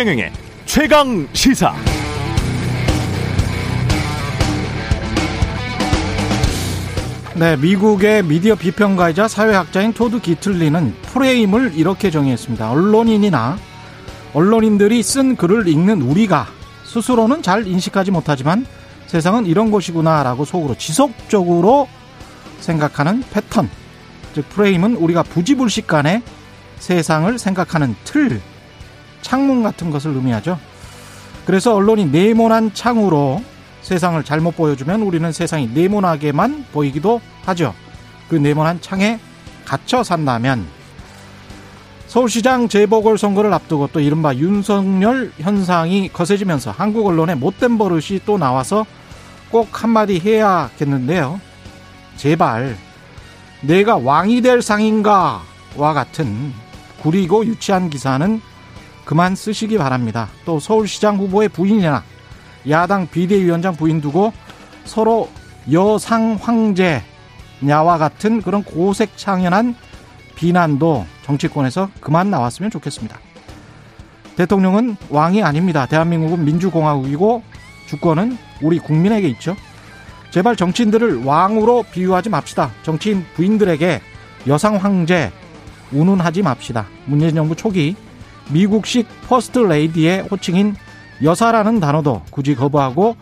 최경영의 최강 시사. 네, 미국의 미디어 비평가이자 사회학자인 토드 기틀리는 프레임을 이렇게 정의했습니다. 언론인이나 언론인들이 쓴 글을 읽는 우리가 스스로는 잘 인식하지 못하지만 세상은 이런 곳이구나라고 속으로 지속적으로 생각하는 패턴. 즉 프레임은 우리가 부지불식간에 세상을 생각하는 틀, 창문 같은 것을 의미하죠. 그래서 언론이 네모난 창으로 세상을 잘못 보여주면 우리는 세상이 네모나게만 보이기도 하죠. 그 네모난 창에 갇혀 산다면 서울시장 재보궐선거를 앞두고 또 이른바 윤석열 현상이 거세지면서 한국 언론에 못된 버릇이 또 나와서 꼭 한마디 해야겠는데요. 제발 내가 왕이 될 상인가와 같은 구리고 유치한 기사는 그만 쓰시기 바랍니다. 또 서울시장 후보의 부인이나 야당 비대위원장 부인 두고 서로 여상 황제냐와 같은 그런 고색창연한 비난도 정치권에서 그만 나왔으면 좋겠습니다. 대통령은 왕이 아닙니다. 대한민국은 민주공화국이고 주권은 우리 국민에게 있죠. 제발 정치인들을 왕으로 비유하지 맙시다. 정치인 부인들에게 여성 황제 운운하지 맙시다. 문재인 정부 초기 미국식 퍼스트 레이디의 호칭인 여사라는 단어도 굳이 거부하고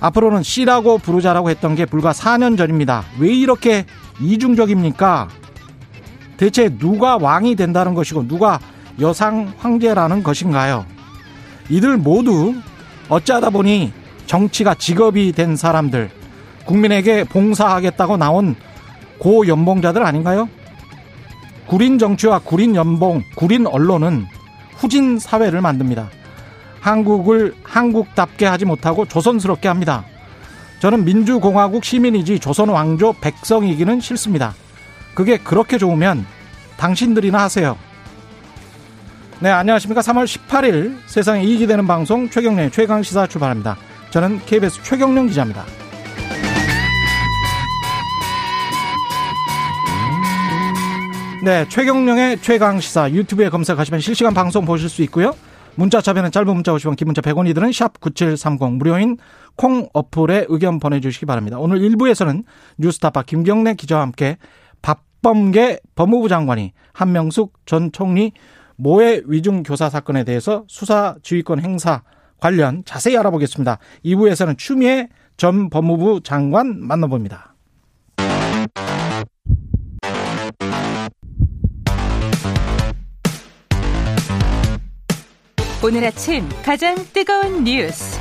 앞으로는 씨라고 부르자라고 했던 게 불과 4년 전입니다. 왜 이렇게 이중적입니까? 대체 누가 왕이 된다는 것이고 누가 여성 황제라는 것인가요? 이들 모두 어쩌다 보니 정치가 직업이 된 사람들, 국민에게 봉사하겠다고 나온 고연봉자들 아닌가요? 구린 정치와 구린 연봉, 구린 언론은 후진 사회를 만듭니다. 한국을 한국답게 하지 못하고 조선스럽게 합니다. 저는 민주공화국 시민이지 조선 왕조 백성이기는 싫습니다. 그게 그렇게 좋으면 당신들이나 하세요. 네, 안녕하십니까. 3월 18일 세상에 이익이 되는 방송 최경련의 최강시사 출발합니다. 저는 KBS 최경련 기자입니다. 네, 최경령의 최강 시사 유튜브에 검색하시면 실시간 방송 보실 수 있고요. 문자 참여는 짧은 문자 50원, 긴 문자 100원이 드는 샵 9730 무료인 콩 어플에 의견 보내주시기 바랍니다. 오늘 1부에서는 뉴스타파 김경래 기자와 함께 박범계 법무부 장관이 한명숙 전 총리 모해 위중 교사 사건에 대해서 수사 지휘권 행사 관련 자세히 알아보겠습니다. 2부에서는 추미애 전 법무부 장관 만나봅니다. 오늘 아침 가장 뜨거운 뉴스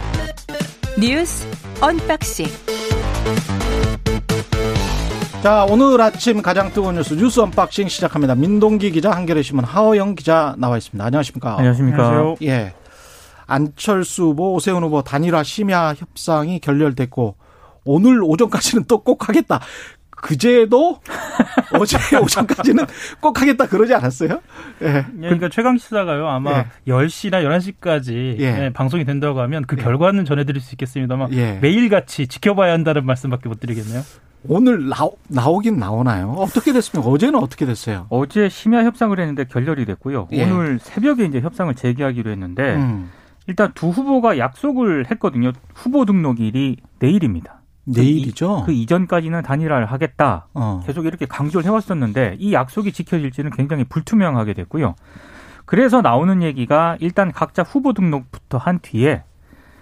뉴스 unboxing 자 오늘 아침 가장 뜨거운 뉴스 뉴스 unboxing 시작합니다. 민동기 기자 한겨레 신문 하어영 기자 나와 있습니다. 안녕하십니까? 안녕하십니까? 안녕하세요. 예. 안철수 후보 오세훈 후보 단일화 심야 협상이 결렬됐고 오늘 오전까지는 또 꼭 하겠다. 그제도 어제 오전까지는 꼭 하겠다 그러지 않았어요? 예. 그러니까 최강 시사가요 아마 예. 10시나 11시까지 예. 예. 방송이 된다고 하면 그 예. 결과는 전해드릴 수 있겠습니다만 예. 매일같이 지켜봐야 한다는 말씀밖에 못 드리겠네요. 오늘 나오, 나오긴 나오나요? 어떻게 됐습니까? 어제는 어떻게 됐어요? 어제 심야 협상을 했는데 결렬이 됐고요. 오늘 새벽에 이제 협상을 재개하기로 했는데 음. 일단 두 후보가 약속을 했거든요. 후보 등록일이 내일입니다. 내일이죠. 그, 그 이전까지는 단일화를 하겠다. 어. 계속 이렇게 강조를 해왔었는데 이 약속이 지켜질지는 굉장히 불투명하게 됐고요. 그래서 나오는 얘기가 일단 각자 후보 등록부터 한 뒤에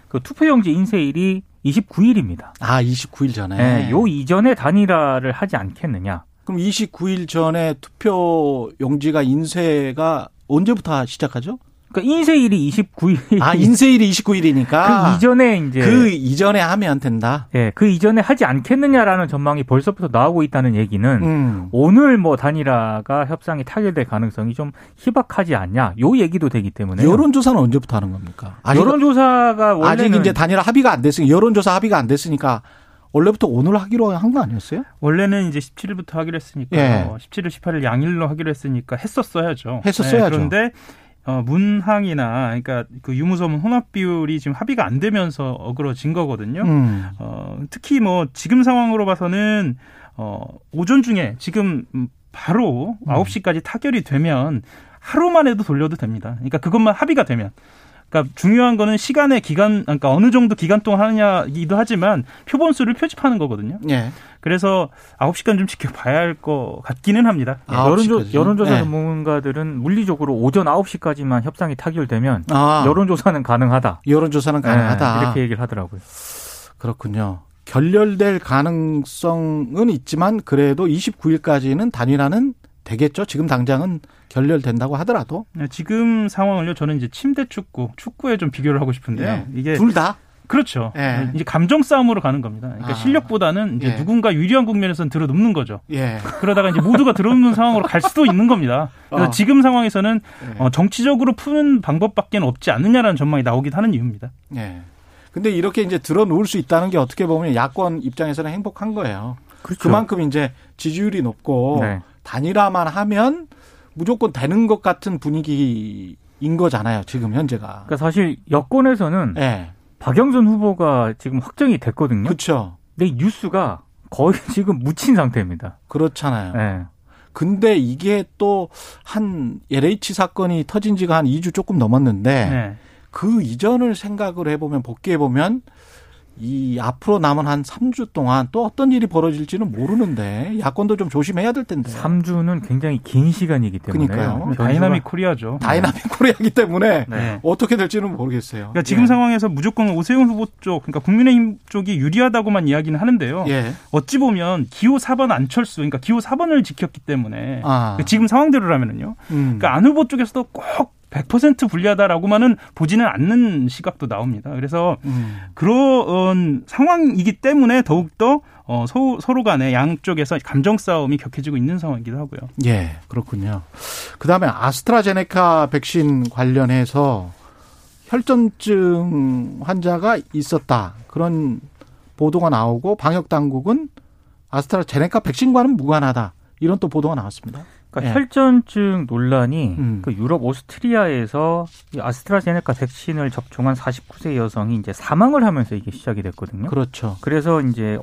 그 투표용지 인쇄일이 29일입니다. 아, 29일 전에. 네, 요 이전에 단일화를 하지 않겠느냐. 그럼 29일 전에 투표 용지가 인쇄가 언제부터 시작하죠? 그러니까 인쇄일이 29일. 아, 인쇄일이 29일이니까. 그 이전에 이제. 그 이전에 하면 된다? 예, 네, 그 이전에 하지 않겠느냐라는 전망이 벌써부터 나오고 있다는 얘기는 음. 오늘 뭐 단일화가 협상이 타결될 가능성이 좀 희박하지 않냐. 요 얘기도 되기 때문에. 여론 조사는 언제부터 하는 겁니까? 아직, 여론 조사가 원래 아직 이제 단일화 합의가 안 됐으니까 여론 조사 합의가 안 됐으니까 원래부터 오늘 하기로 한 거 아니었어요? 원래는 이제 17일부터 하기로 했으니까 예. 17일, 18일 양일로 하기로 했으니까 했었어야죠. 했었어야죠. 네, 그런데 어, 문항이나 그러니까 그 유무서문 혼합 비율이 지금 합의가 안 되면서 어그러진 거거든요. 음. 어, 특히 뭐 지금 상황으로 봐서는 어, 오전 중에 지금 바로 음. 9시까지 타결이 되면 하루만 해도 돌려도 됩니다. 그러니까 그것만 합의가 되면 그러니까 중요한 거는 시간의 기간, 그러니까 어느 정도 기간 동안 하느냐기도 하지만 표본 수를 표집하는 거거든요. 예. 그래서 9시간 좀 지켜봐야 할 것 같기는 합니다. 예. 여론조, 여론조사 네. 전문가들은 물리적으로 오전 9시까지만 협상이 타결되면 아. 여론조사는 가능하다. 여론조사는 가능하다. 네, 이렇게 얘기를 하더라고요. 그렇군요. 결렬될 가능성은 있지만 그래도 29일까지는 단일화는 되겠죠. 지금 당장은 결렬된다고 하더라도. 네, 지금 상황을요. 저는 이제 침대 축구, 축구에 좀 비교를 하고 싶은데요. 네. 이게 둘 다. 그렇죠. 예. 이제 감정 싸움으로 가는 겁니다. 그러니까 아. 실력보다는 이제 예. 누군가 유리한 국면에서는 들어눕는 거죠. 예. 그러다가 이제 모두가 들어눕는 상황으로 갈 수도 있는 겁니다. 그래서 어. 지금 상황에서는 예. 어, 정치적으로 푸는 방법밖에 없지 않느냐라는 전망이 나오긴 하는 이유입니다. 예. 근데 이렇게 이제 들어놓을 수 있다는 게 어떻게 보면 야권 입장에서는 행복한 거예요. 그렇죠. 그만큼 이제 지지율이 높고 네. 단일화만 하면 무조건 되는 것 같은 분위기인 거잖아요. 지금 현재가. 그러니까 사실 여권에서는 네. 박영선 후보가 지금 확정이 됐거든요. 그렇죠. 근데 뉴스가 거의 지금 묻힌 상태입니다. 그렇잖아요. 네. 근데 이게 또 한 LH 사건이 터진 지가 한 2주 조금 넘었는데 네. 그 이전을 생각을 해보면 복기해보면 이 앞으로 남은 한 3주 동안 또 어떤 일이 벌어질지는 모르는데 야권도 좀 조심해야 될 텐데. 3주는 굉장히 긴 시간이기 때문에. 그러니까요. dynamic Korea죠. dynamic 네. Korea이기 때문에 네. 어떻게 될지는 모르겠어요. 그러니까 지금 예. 상황에서 무조건 오세훈 후보 쪽, 그러니까 국민의힘 쪽이 유리하다고만 이야기는 하는데요. 예. 어찌 보면 기호 4번 안철수, 그러니까 기호 4번을 지켰기 때문에 아. 지금 상황대로라면은요. 음. 그러니까 안 후보 쪽에서도 꼭 100% 불리하다라고만은 보지는 않는 시각도 나옵니다. 그래서 음. 그런 상황이기 때문에 더욱더 어, 서, 서로 간에 양쪽에서 감정 싸움이 격해지고 있는 상황이기도 하고요. 예, 그렇군요. 그 다음에 아스트라제네카 백신 관련해서 혈전증 환자가 있었다. 그런 보도가 나오고 방역 당국은 아스트라제네카 백신과는 무관하다. 이런 또 보도가 나왔습니다. 그러니까 예. 혈전증 논란이 음. 그 유럽 오스트리아에서 아스트라제네카 백신을 접종한 49세 여성이 이제 사망을 하면서 이게 시작이 됐거든요. 그렇죠. 그래서 이제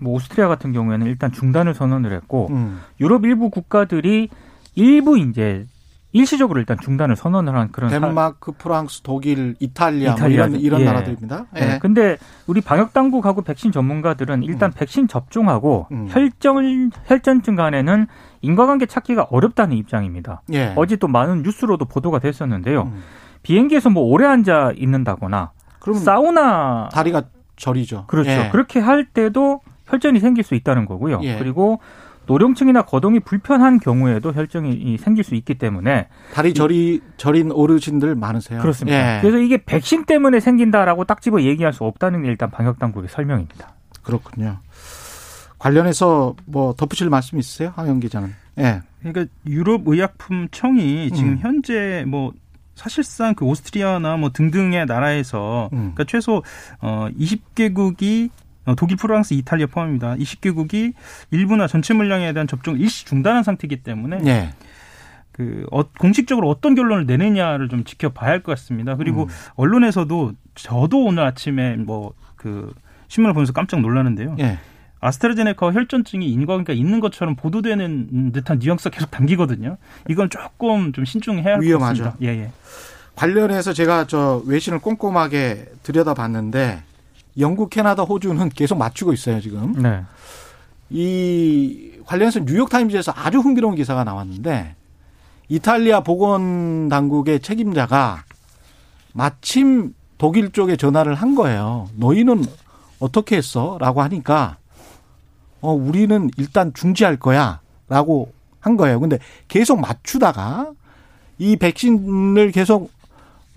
뭐 오스트리아 같은 경우에는 일단 중단을 선언을 했고 음. 유럽 일부 국가들이 일부 이제 일시적으로 일단 중단을 선언을 한 그런 덴마크, 사... 프랑스, 독일, 이탈리아, 뭐 이탈리아 뭐 이런, 이런 예. 나라들입니다. 예. 예. 근데 우리 방역 당국하고 백신 전문가들은 일단 음. 백신 접종하고 음. 혈전 혈전증 간에는 인과관계 찾기가 어렵다는 입장입니다. 예. 어제 또 많은 뉴스로도 보도가 됐었는데요. 음. 비행기에서 뭐 오래 앉아 있는다거나 사우나 다리가 저리죠. 그렇죠. 예. 그렇게 할 때도 혈전이 생길 수 있다는 거고요. 예. 그리고 노령층이나 거동이 불편한 경우에도 혈전이 생길 수 있기 때문에 다리 저리 저린 어르신들 많으세요. 그렇습니다. 예. 그래서 이게 백신 때문에 생긴다라고 딱 집어 얘기할 수 없다는 게 일단 방역 당국의 설명입니다. 그렇군요. 관련해서 뭐 덧붙일 말씀 있으세요? 황영 기자는. 예. 그러니까 유럽 의약품 청이 지금 음. 현재 뭐 사실상 그 오스트리아나 뭐 등등의 나라에서 음. 그러니까 최소 어 20개국이 어, 독일, 프랑스, 이탈리아 포함입니다. 20개국이 일부나 전체 물량에 대한 접종을 일시 중단한 상태이기 때문에 네. 그 어, 공식적으로 어떤 결론을 내느냐를 좀 지켜봐야 할 것 같습니다. 그리고 음. 언론에서도 저도 오늘 아침에 뭐 그 신문을 보면서 깜짝 놀랐는데요. 네. 아스트라제네카 혈전증이 인과관계가 있는 것처럼 보도되는 듯한 뉘앙스가 계속 담기거든요. 이건 조금 좀 신중해야 할 것 같습니다. 예, 예. 관련해서 제가 저 외신을 꼼꼼하게 들여다봤는데 영국, 캐나다, 호주는 계속 맞추고 있어요, 지금. 네. 이 관련해서 뉴욕타임즈에서 아주 흥미로운 기사가 나왔는데 이탈리아 보건 당국의 책임자가 마침 독일 쪽에 전화를 한 거예요. 너희는 어떻게 했어? 라고 하니까 어, 우리는 일단 중지할 거야. 라고 한 거예요. 근데 계속 맞추다가 이 백신을 계속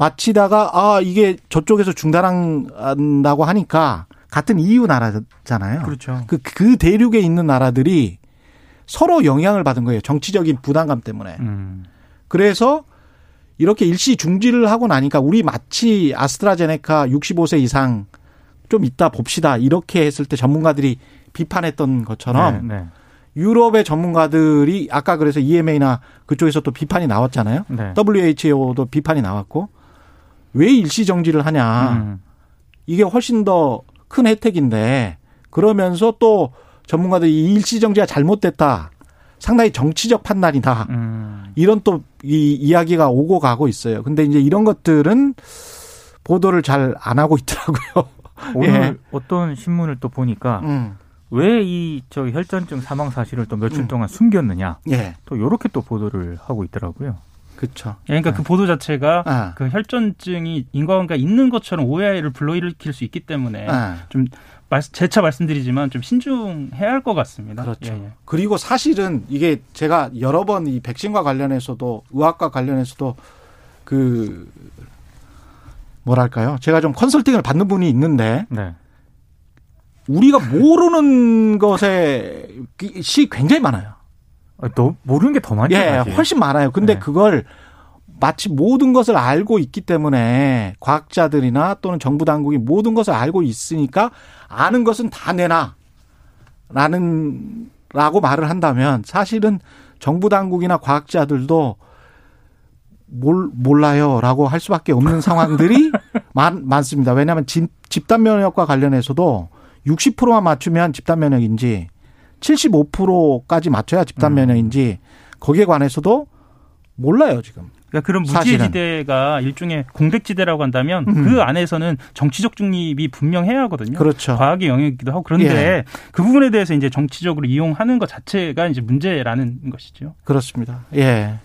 마치다가 아 이게 저쪽에서 중단한다고 하니까 같은 EU 나라잖아요. 그렇죠. 그, 그 대륙에 있는 나라들이 서로 영향을 받은 거예요. 정치적인 부담감 때문에. 음. 그래서 이렇게 일시 중지를 하고 나니까 우리 마치 아스트라제네카 65세 이상 좀 이따 봅시다. 이렇게 했을 때 전문가들이 비판했던 것처럼 네, 네. 유럽의 전문가들이 아까 그래서 EMA나 그쪽에서 또 비판이 나왔잖아요. 네. WHO도 비판이 나왔고 왜 일시 정지를 하냐. 음. 이게 훨씬 더 큰 혜택인데 그러면서 또 전문가들이 일시 정지가 잘못됐다. 상당히 정치적 판단이다. 음. 이런 또 이 이야기가 오고 가고 있어요. 근데 이제 이런 것들은 보도를 잘 안 하고 있더라고요. 오늘 예. 어떤 신문을 또 보니까 음. 왜이 저 혈전증 사망 사실을 또 며칠 음. 동안 숨겼느냐. 예. 또 요렇게 또 보도를 하고 있더라고요. 그렇죠. 그러니까 네. 그 보도 자체가 아. 그 혈전증이 인과관계가 있는 것처럼 오해를 불러일으킬 수 있기 때문에 아. 좀 재차 말씀드리지만 좀 신중해야 할 것 같습니다. 그렇죠. 예, 예. 그리고 사실은 이게 제가 여러 번 이 백신과 관련해서도 의학과 관련해서도 그 뭐랄까요? 제가 좀 컨설팅을 받는 분이 있는데 네. 우리가 모르는 것에 시 굉장히 많아요. 너 아, 모르는 게 더 많죠. 예, 사실. 훨씬 많아요. 근데 네. 그걸 마치 모든 것을 알고 있기 때문에 과학자들이나 또는 정부 당국이 모든 것을 알고 있으니까 아는 것은 다 내놔. 라는, 라고 말을 한다면 사실은 정부 당국이나 과학자들도 몰, 몰라요. 라고 할 수밖에 없는 상황들이 많, 많습니다. 왜냐하면 집, 집단 면역과 관련해서도 60%만 맞추면 집단 면역인지 75%까지 맞춰야 집단 음. 면역인지 거기에 관해서도 몰라요 지금. 그러니까 그런 무지지대가 일종의 공백지대라고 한다면 음. 그 안에서는 정치적 중립이 분명해야 하거든요. 그렇죠. 과학의 영역이기도 하고 그런데 예. 그 부분에 대해서 이제 정치적으로 이용하는 것 자체가 이제 문제라는 것이죠. 그렇습니다. 예.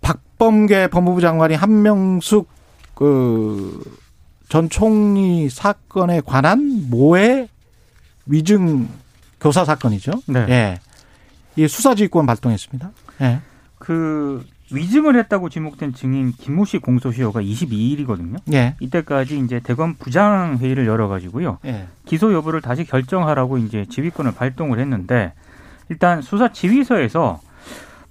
박범계 법무부 장관이 한명숙 그 전 총리 사건에 관한 모해 위증 교사 사건이죠. 네. 예. 이 수사지휘권 발동했습니다. 예. 그 위증을 했다고 지목된 증인 김모 씨 공소시효가 22일이거든요. 예. 이때까지 이제 대검 부장 회의를 열어 가지고요. 예. 기소 여부를 다시 결정하라고 이제 지휘권을 발동을 했는데 일단 수사 지휘서에서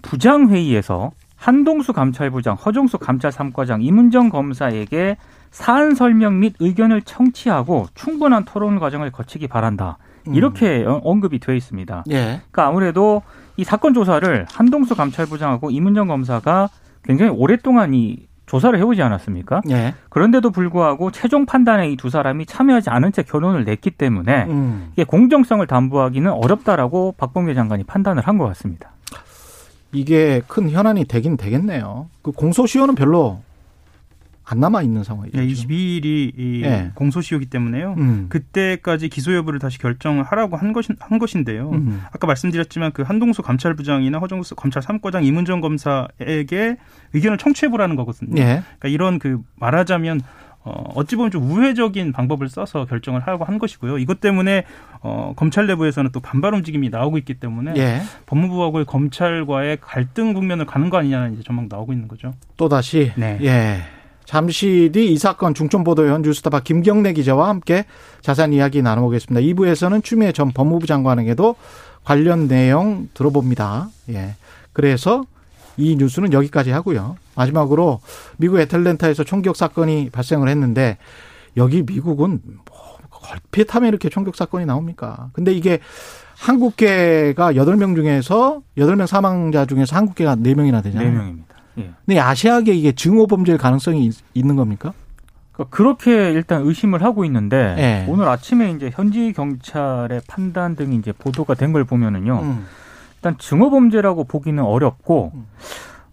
부장 회의에서 한동수 감찰부장, 허종수 감찰 3과장, 이문정 검사에게 사안 설명 및 의견을 청취하고 충분한 토론 과정을 거치기 바란다. 음. 이렇게 음. 언급이 되어 있습니다. 예. 그러니까 아무래도 이 사건 조사를 한동수 감찰부장하고 이문정 검사가 굉장히 오랫동안 이 조사를 해오지 않았습니까? 예. 그런데도 불구하고 최종 판단에 이 두 사람이 참여하지 않은 채 결론을 냈기 때문에 음. 이게 공정성을 담보하기는 어렵다라고 박범계 장관이 판단을 한 것 같습니다. 이게 큰 현안이 되긴 되겠네요. 그 공소시효는 별로 안 남아 있는 상황이죠. 네, 22일이 이 네. 공소시효기 때문에요. 음. 그때까지 기소 여부를 다시 결정을 하라고 한 것인 한 것인데요. 음. 아까 말씀드렸지만 그 한동수 감찰부장이나 허정수 검찰 3과장 이문정 검사에게 의견을 청취해 보라는 거거든요. 네. 그러니까 이런 그 말하자면 어, 어찌 보면 좀 우회적인 방법을 써서 결정을 하고 한 것이고요. 이것 때문에 어, 검찰 내부에서는 또 반발 움직임이 나오고 있기 때문에 예. 법무부하고 검찰과의 갈등 국면을 가는 거 아니냐는 이제 전망 나오고 있는 거죠. 또 다시 네. 예. 잠시 뒤 이 사건 중점보도연 뉴스타파 김경래 기자와 함께 자세한 이야기 나눠보겠습니다. 2부에서는 추미애 전 법무부 장관에게도 관련 내용 들어봅니다. 예. 그래서 이 뉴스는 여기까지 하고요. 마지막으로 미국 애틀랜타에서 총격 사건이 발생을 했는데 여기 미국은 뭐 걸핏하면 이렇게 총격 사건이 나옵니까? 근데 이게 한국계가 8명 중에서 8명 사망자 중에서 한국계가 4명이나 되잖아요. 4명입니다. 예. 근데 아시아계 이게 증오 범죄일 가능성이 있, 는 겁니까? 그러니까 그렇게 일단 의심을 하고 있는데 예. 오늘 아침에 이제 현지 경찰의 판단 등이 이제 보도가 된 걸 보면은요. 음. 일단 증오 범죄라고 보기는 어렵고 음.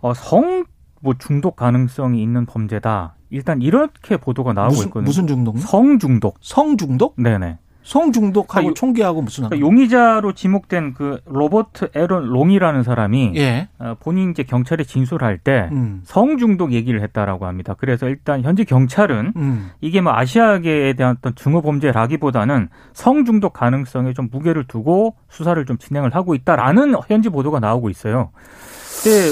어, 성 뭐 중독 가능성이 있는 범죄다. 일단 이렇게 보도가 나오고 무슨, 있거든요. 무슨 중독? 성 중독. 성 중독? 네네. 성중독하고 그러니까 총기하고 무슨 그러니까 용의자로 지목된 그 로버트 에런 롱이라는 사람이 예. 어, 본인 이제 경찰에 진술할 때 음. 성중독 얘기를 했다라고 합니다. 그래서 일단 현재 경찰은 음. 이게 뭐 아시아계에 대한 어떤 증오 범죄라기보다는 성중독 가능성에 좀 무게를 두고 수사를 좀 진행을 하고 있다라는 현지 보도가 나오고 있어요. 근데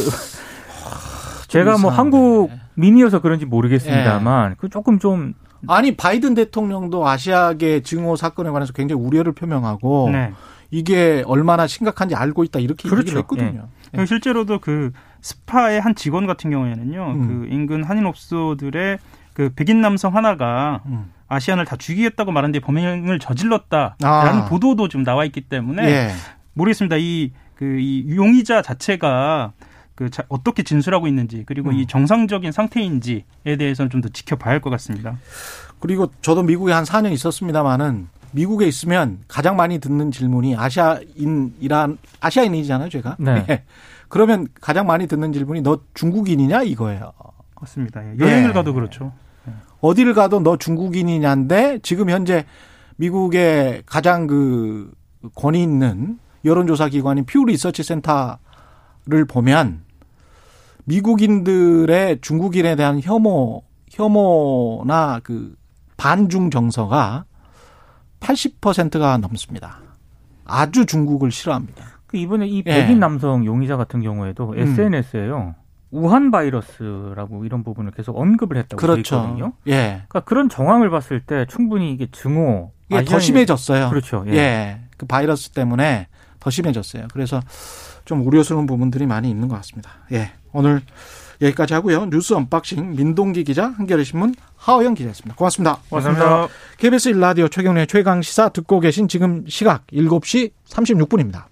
제가 뭐 한국 민이어서 그런지 모르겠습니다만 예. 그 조금 좀 아니 바이든 대통령도 아시아계 증오 사건에 관해서 굉장히 우려를 표명하고 네. 이게 얼마나 심각한지 알고 있다 이렇게 그렇죠. 얘기를 했거든요. 예. 네. 실제로도 그 스파의 한 직원 같은 경우에는요, 음. 그 인근 한인업소들의 그 백인 남성 하나가 음. 아시안을 다 죽이겠다고 말한 뒤에 범행을 저질렀다라는 아. 보도도 좀 나와 있기 때문에 예. 모르겠습니다. 이 그이 그, 용의자 자체가 그 자, 어떻게 진술하고 있는지 그리고 음. 이 정상적인 상태인지에 대해서는 좀 더 지켜봐야 할 것 같습니다. 그리고 저도 미국에 한 4년 있었습니다만은 미국에 있으면 가장 많이 듣는 질문이 아시아인이란 아시아인이잖아요, 제가. 네. 네. 그러면 가장 많이 듣는 질문이 너 중국인이냐 이거예요. 맞습니다. 예. 여행을 네. 가도 그렇죠. 어디를 가도 너 중국인이냐인데 지금 현재 미국의 가장 그 권위 있는 여론조사 기관인 퓨 리서치 센터를 보면 미국인들의 중국인에 대한 혐오, 혐오나 그 반중 정서가 80%가 넘습니다. 아주 중국을 싫어합니다. 그 이번에 이 예. 백인 예. 남성 용의자 같은 경우에도 음. SNS에요. 우한 바이러스라고 이런 부분을 계속 언급을 했다고 그렇죠. 있거든요. 예. 그러니까 그런 정황을 봤을 때 충분히 이게 증오 이게 더 심해졌어요. 그렇죠. 예. 예. 그 바이러스 때문에 더 심해졌어요. 그래서 좀 우려스러운 부분들이 많이 있는 것 같습니다. 예. 오늘 여기까지 하고요. 뉴스 unboxing 민동기 기자, 한겨레 신문 하어영 기자였습니다. 고맙습니다. 고맙습니다. KBS 1라디오 최경영의 최강 시사 듣고 계신 지금 시각 7시 36분입니다.